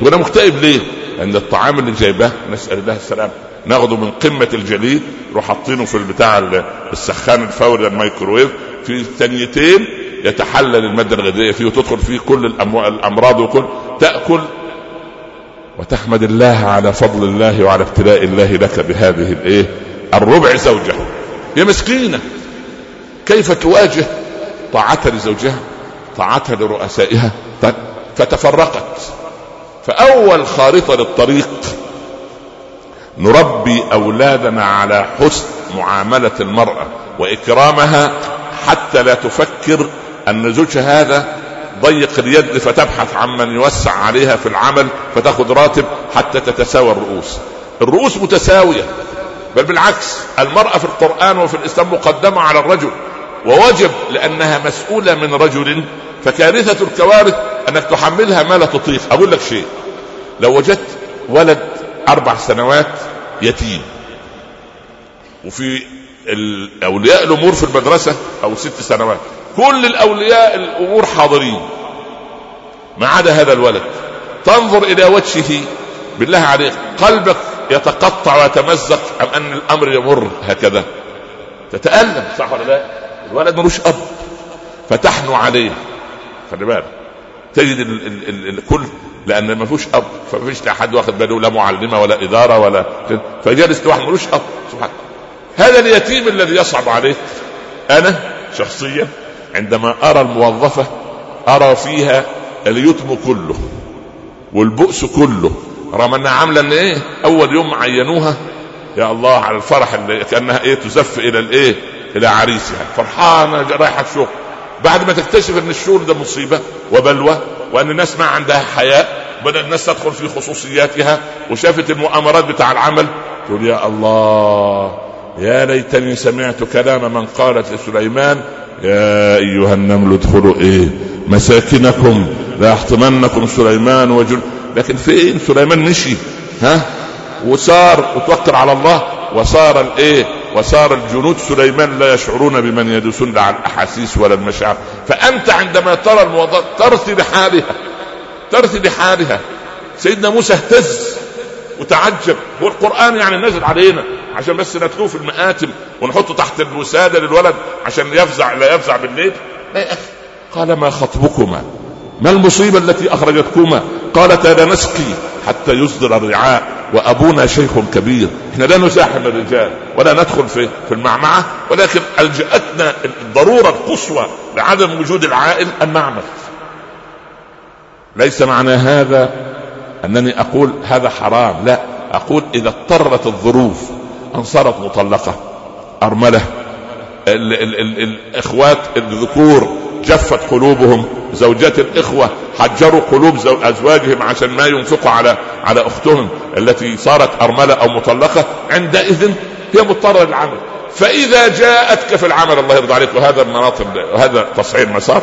[SPEAKER 1] وأنا مكتئب ليه؟ لأن الطعام اللي جايباه نسأل الله السلامه ناخده من قمة الجليد نروح حاطينه في البتاع السخان الفوري الميكروويف في ثانيتين يتحلل المادة الغذائية فيه وتدخل فيه كل الأمراض وكل تأكل وتحمد الله على فضل الله وعلى ابتلاء الله لك بهذه الايه الربع زوجة. يا مسكينة كيف تواجه طاعتها لزوجها؟ طاعتها لرؤسائها. فتفرقت. فأول خارطة للطريق نربي أولادنا على حسن معاملة المرأة وإكرامها حتى لا تفكر أن زوجها هذا ضيق اليد فتبحث عن من يوسع عليها في العمل فتاخذ راتب حتى تتساوى الرؤوس. الرؤوس متساوية بل بالعكس المرأة في القرآن وفي الإسلام مقدمة على الرجل ووجب لأنها مسؤولة من رجل فكارثة الكوارث أنك تحملها ما لا تطيق. أقول لك شيء لو وجدت ولد أربع سنوات يتيم وفي أولياء الأمور في المدرسة أو ست سنوات كل الأولياء الأمور حاضرين. ما عدا هذا الولد. تنظر إلى وجهه بالله عليك. قلبك يتقطع ويتمزق أم أن الأمر يمر هكذا. تتألم صح ولا لا؟ الولد ملوش أب. فتحنو عليه. خلي بالك. تجد ال ال ال الكل لأن ما فيهوش أب. فما فيش حد واخد باله لا معلمة ولا إدارة ولا فجالس لوحده ملوش أب. سبحان هذا اليتيم الذي يصعب عليه. أنا شخصيا عندما أرى الموظفة أرى فيها اليتم كله والبؤس كله. رغم أنها عاملة إن إيه؟ أول يوم عينوها. يا الله على الفرح اللي كأنها إيه؟ تزف إلى الإيه؟ إلى عريسها. فرحانة رايحة الشغل. بعد ما تكتشف إن الشغل ده مصيبة وبلوى وأن الناس ما عندها حياء بدأ الناس تدخل في خصوصياتها وشافت المؤامرات بتاع العمل تقول يا الله يا ليتني سمعت كلام من قالت لسليمان يا أيها النمل ادخلوا إيه مساكنكم لا يحطمنكم سليمان وجل لكن فين سليمان مشي؟ ها؟ وصار وتوكل على الله وصار الايه وصار الجنود سليمان لا يشعرون بمن يدوسون لا على الأحاسيس ولا المشاعر. فأنت عندما ترى الموضوع ترثي بحالها ترثي بحالها. سيدنا موسى اهتز. وتعجب هو القرآن يعني نزل علينا عشان بس نتلوه في المآتم ونحطه تحت الوسادة للولد عشان يفزع لا يفزع بالليل. لا يا أخي قال ما خطبكما؟ ما المصيبة التي أخرجتكما؟ قالتا لا نسقي حتى يصدر الرعاء وأبونا شيخ كبير. إحنا لا نزاحم الرجال ولا ندخل في في المعمعة ولكن ألجأتنا الضرورة القصوى لعدم وجود العائل أن نعمل ليس معنى هذا أنني أقول هذا حرام. لا أقول إذا اضطرت الظروف أن صارت مطلقة أرملة ال ال ال الإخوات الذكور جفت قلوبهم زوجات الإخوة حجروا قلوب أزواجهم عشان ما ينفقوا على على أختهم التي صارت أرملة أو مطلقة. عندئذ هي مضطرة للعمل. فإذا جاءتك في العمل الله يرضى عليك وهذا المناطق وهذا تصعيد مسار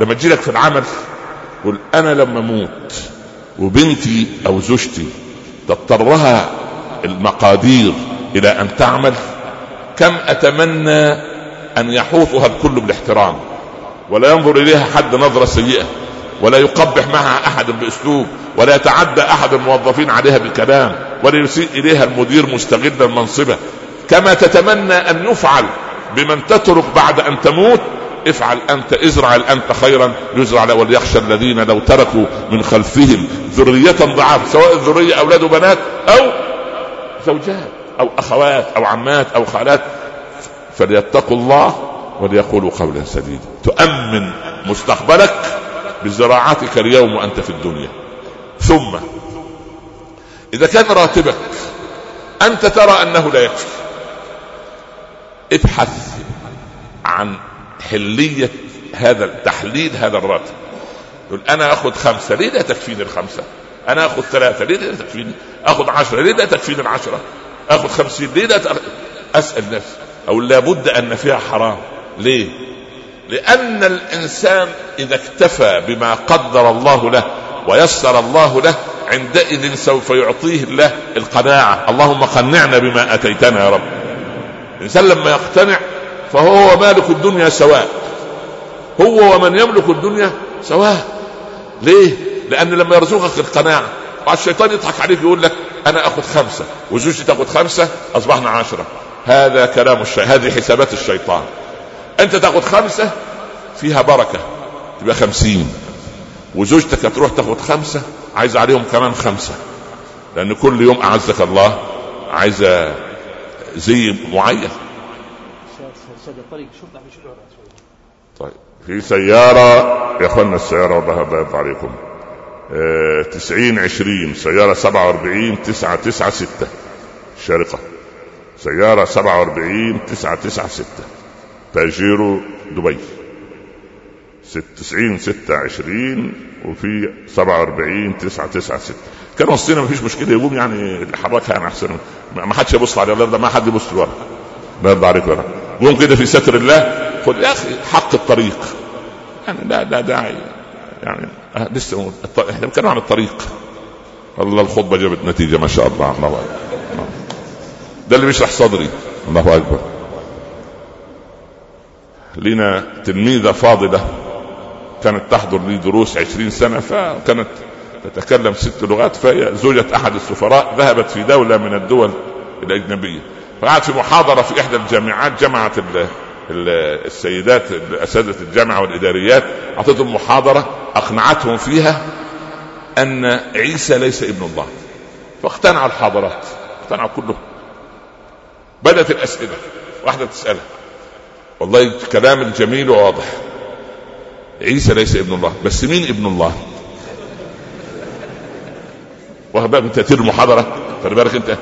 [SPEAKER 1] لما تجي لك في العمل قل أنا لما أموت. وبنتي أو زوجتي تضطرها المقادير إلى أن تعمل كم أتمنى أن يحوطها الكل بالاحترام ولا ينظر إليها حد نظرة سيئة ولا يقبح معها أحد بأسلوب ولا يتعدى أحد الموظفين عليها بكلام ولا يسيء إليها المدير مستغلا منصبه كما تتمنى أن يفعل بمن تترك بعد أن تموت افعل أنت ازرع انت خيرا يزرع وليخشى الذين لو تركوا من خلفهم. ذرية ضعاف سواء الذرية أولاد وبنات أو زوجات أو أخوات أو عمات أو خالات. فليتقوا الله وليقولوا قولا سديدا. تؤمن مستقبلك بزراعتك اليوم وأنت في الدنيا. ثم إذا كان راتبك أنت ترى أنه لا يكفي. ابحث عن حلية هذا تحليل هذا الراتب يقول أنا آخذ خمسة ليه لا تكفيني الخمسة؟ أنا آخذ ثلاثة ليه لا تكفيني؟ آخذ عشرة ليه لا تكفيني العشرة؟ آخذ خمسين ليه لا أسأل نفسي أو لابد أن فيها حرام. ليه؟ لأن الإنسان إذا اكتفى بما قدر الله له ويسر الله له عندئذ سوف يعطيه الله القناعة. اللهم قنعنا بما أتيتنا يا رب. الإنسان لما يقتنع فهو مالك الدنيا سواء. هو ومن يملك الدنيا سواء. ليه؟ لأن لما يرزقك القناعة الشيطان يضحك عليك يقول لك أنا آخذ خمسة وزوجتي تاخذ خمسة اصبحنا عشرة. هذا كلام الشيطان هذه حسابات الشيطان. أنت تاخذ خمسة فيها بركة تبقى خمسين. وزوجتك تروح تاخذ خمسة عايز عليهم كمان خمسة. لأن كل يوم أعزك الله عايزة زي معين. طيب. في سيارة يا أخوانا السيارة والله بيض عليكم. آه، تسعين عشرين سيارة سبعة وأربعين تسعة تسعة ستة. شارقة. سيارة سبعة وأربعين تسعة تسعة ستة. تاجيرو دبي. ست تسعين ستة عشرين وفي سبعة وأربعين تسعة تسعة ستة. كان وسطنا مفيش مشكلة يقوم يعني حركها يعني أحسن. ما حدش يبص على ده ما حد يبص لورا. لا يرضى عليك ولا قوم كده في ستر الله؟ خد يا أخي حق الطريق. يعني لا لا داعي. يعني لسه إحنا بنتكلم عن الطريق. والله الخطبة جابت نتيجة ما شاء الله. الله أكبر. ده اللي بيشرح صدري. الله أكبر. لنا تلميذة فاضلة كانت تحضر لي دروس عشرين سنة فكانت تتكلم ست لغات فهي زوجة أحد السفراء ذهبت في دولة من الدول الأجنبية. فقعدت في محاضرة في إحدى الجامعات جمعت السيدات اساتذه الجامعة والإداريات أعطتهم محاضرة أقنعتهم فيها أن عيسى ليس ابن الله. فاقتنعوا الحاضرات اقتنعوا كلهم بدأت الأسئلة واحدة تسالها والله كلام جميل وواضح. عيسى ليس ابن الله بس مين ابن الله؟ واخد بالك من تاثير المحاضرة؟ خلي بالك انت.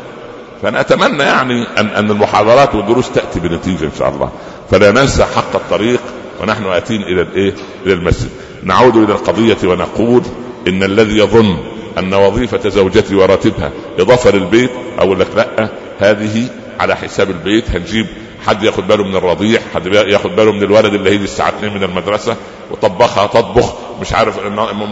[SPEAKER 1] فأنا أتمنى يعني أن أن المحاضرات والدروس تأتي بنتيجة إن شاء الله فلا ننسى حق الطريق ونحن آتين إلى الإيه؟ إلى المسجد. نعود إلى القضية ونقول إن الذي يظن أن وظيفة زوجتي وراتبها إضافة للبيت أقول لك لأ هذه على حساب البيت هنجيب حد ياخد باله من الرضيع حد ياخد باله من الولد اللي هيجي الساعة 2 من المدرسة وطبخها تطبخ مش عارف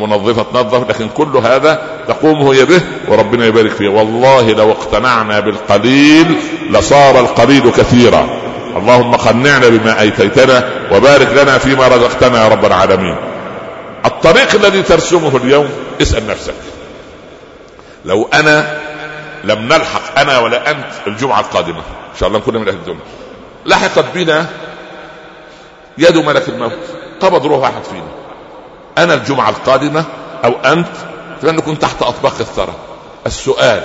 [SPEAKER 1] منظفة تنظف لكن كل هذا تقوم هي به وربنا يبارك فيه. والله لو اقتنعنا بالقليل لصار القليل كثيرا. اللهم قنعنا بما أيتيتنا وبارك لنا فيما رزقتنا يا رب العالمين. الطريق الذي ترسمه اليوم اسأل نفسك. لو أنا لم نلحق أنا ولا أنت الجمعة القادمة إن شاء الله نكون من أهل الدنيا لحقت بنا يد ملك الموت قبض روح واحد فينا. أنا الجمعة القادمة أو أنت؟ فلن نكون تحت أطباق الثرى. السؤال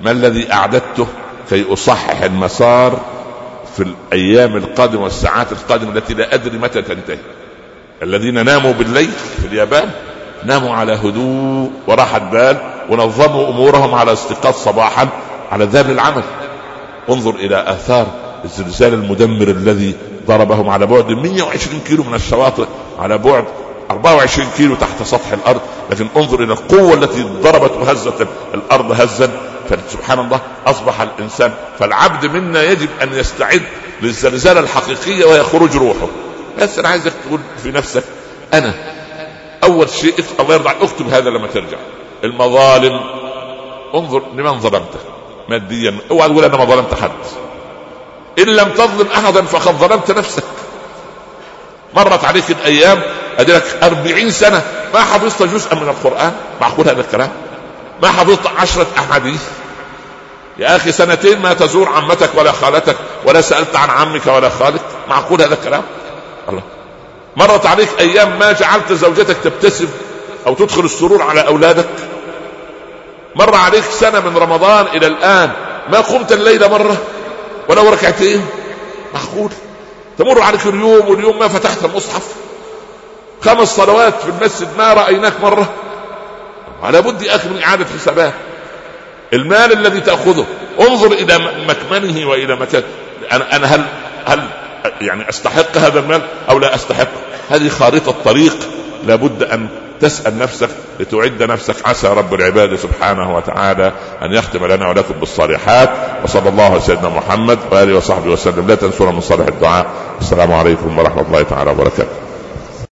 [SPEAKER 1] ما الذي أعددته كي أصحح المسار في الأيام القادمة والساعات القادمة التي لا أدري متى تنتهي؟ الذين ناموا بالليل في اليابان ناموا على هدوء وراحة بال ونظموا أمورهم على استيقاظ صباحا على الذهاب للعمل انظر إلى آثار الزلزال المدمر الذي ضربهم على بعد 120 كيلو من الشواطئ على بعد 24 كيلو تحت سطح الأرض لكن انظر إلى القوة التي ضربت وهزت الأرض. هزا فسبحان الله أصبح الإنسان فالعبد منا يجب أن يستعد للزلزال الحقيقيه وهي خروج روحه. بس أنا عايزك تقول في نفسك أنا أول شيء الله يرضى اكتب هذا لما ترجع. المظالم انظر لمن ظلمته ماديا. اوعى تقول أنا ما ظلمت حد. إن لم تظلم احدا فقد ظلمت نفسك. مرت عليك الأيام أدرك أربعين سنة. ما حفظت جزءا من القرآن؟ معقول هذا الكلام؟ ما حفظت عشرة أحاديث؟ يا أخي سنتين ما تزور عمتك ولا خالتك ولا سألت عن عمك ولا خالك؟ معقول هذا الكلام؟ الله. مرت عليك أيام ما جعلت زوجتك تبتسم أو تدخل السرور على أولادك؟ مر عليك سنة من رمضان إلى الآن. ما قمت الليلة مرة ولو ركعتين؟ معقول. تمر عليك اليوم واليوم ما فتحت المصحف. خمس صلوات في المسجد ما رأيناك مرة؟ على بد يا أخي من إعادة حسابات. المال الذي تأخذه انظر إلى مكمنه وإلى مكان. أنا أنا هل هل يعني أستحق هذا المال أو لا أستحق؟ هذه خارطة طريق. لابد أن تسأل نفسك لتعد نفسك. عسى رب العباد سبحانه وتعالى أن يختم لنا ولكم بالصالحات. وصلى الله على سيدنا محمد وآله وصحبه وسلم. لا تنسونا من صالح الدعاء. السلام عليكم ورحمة الله تعالى وبركاته.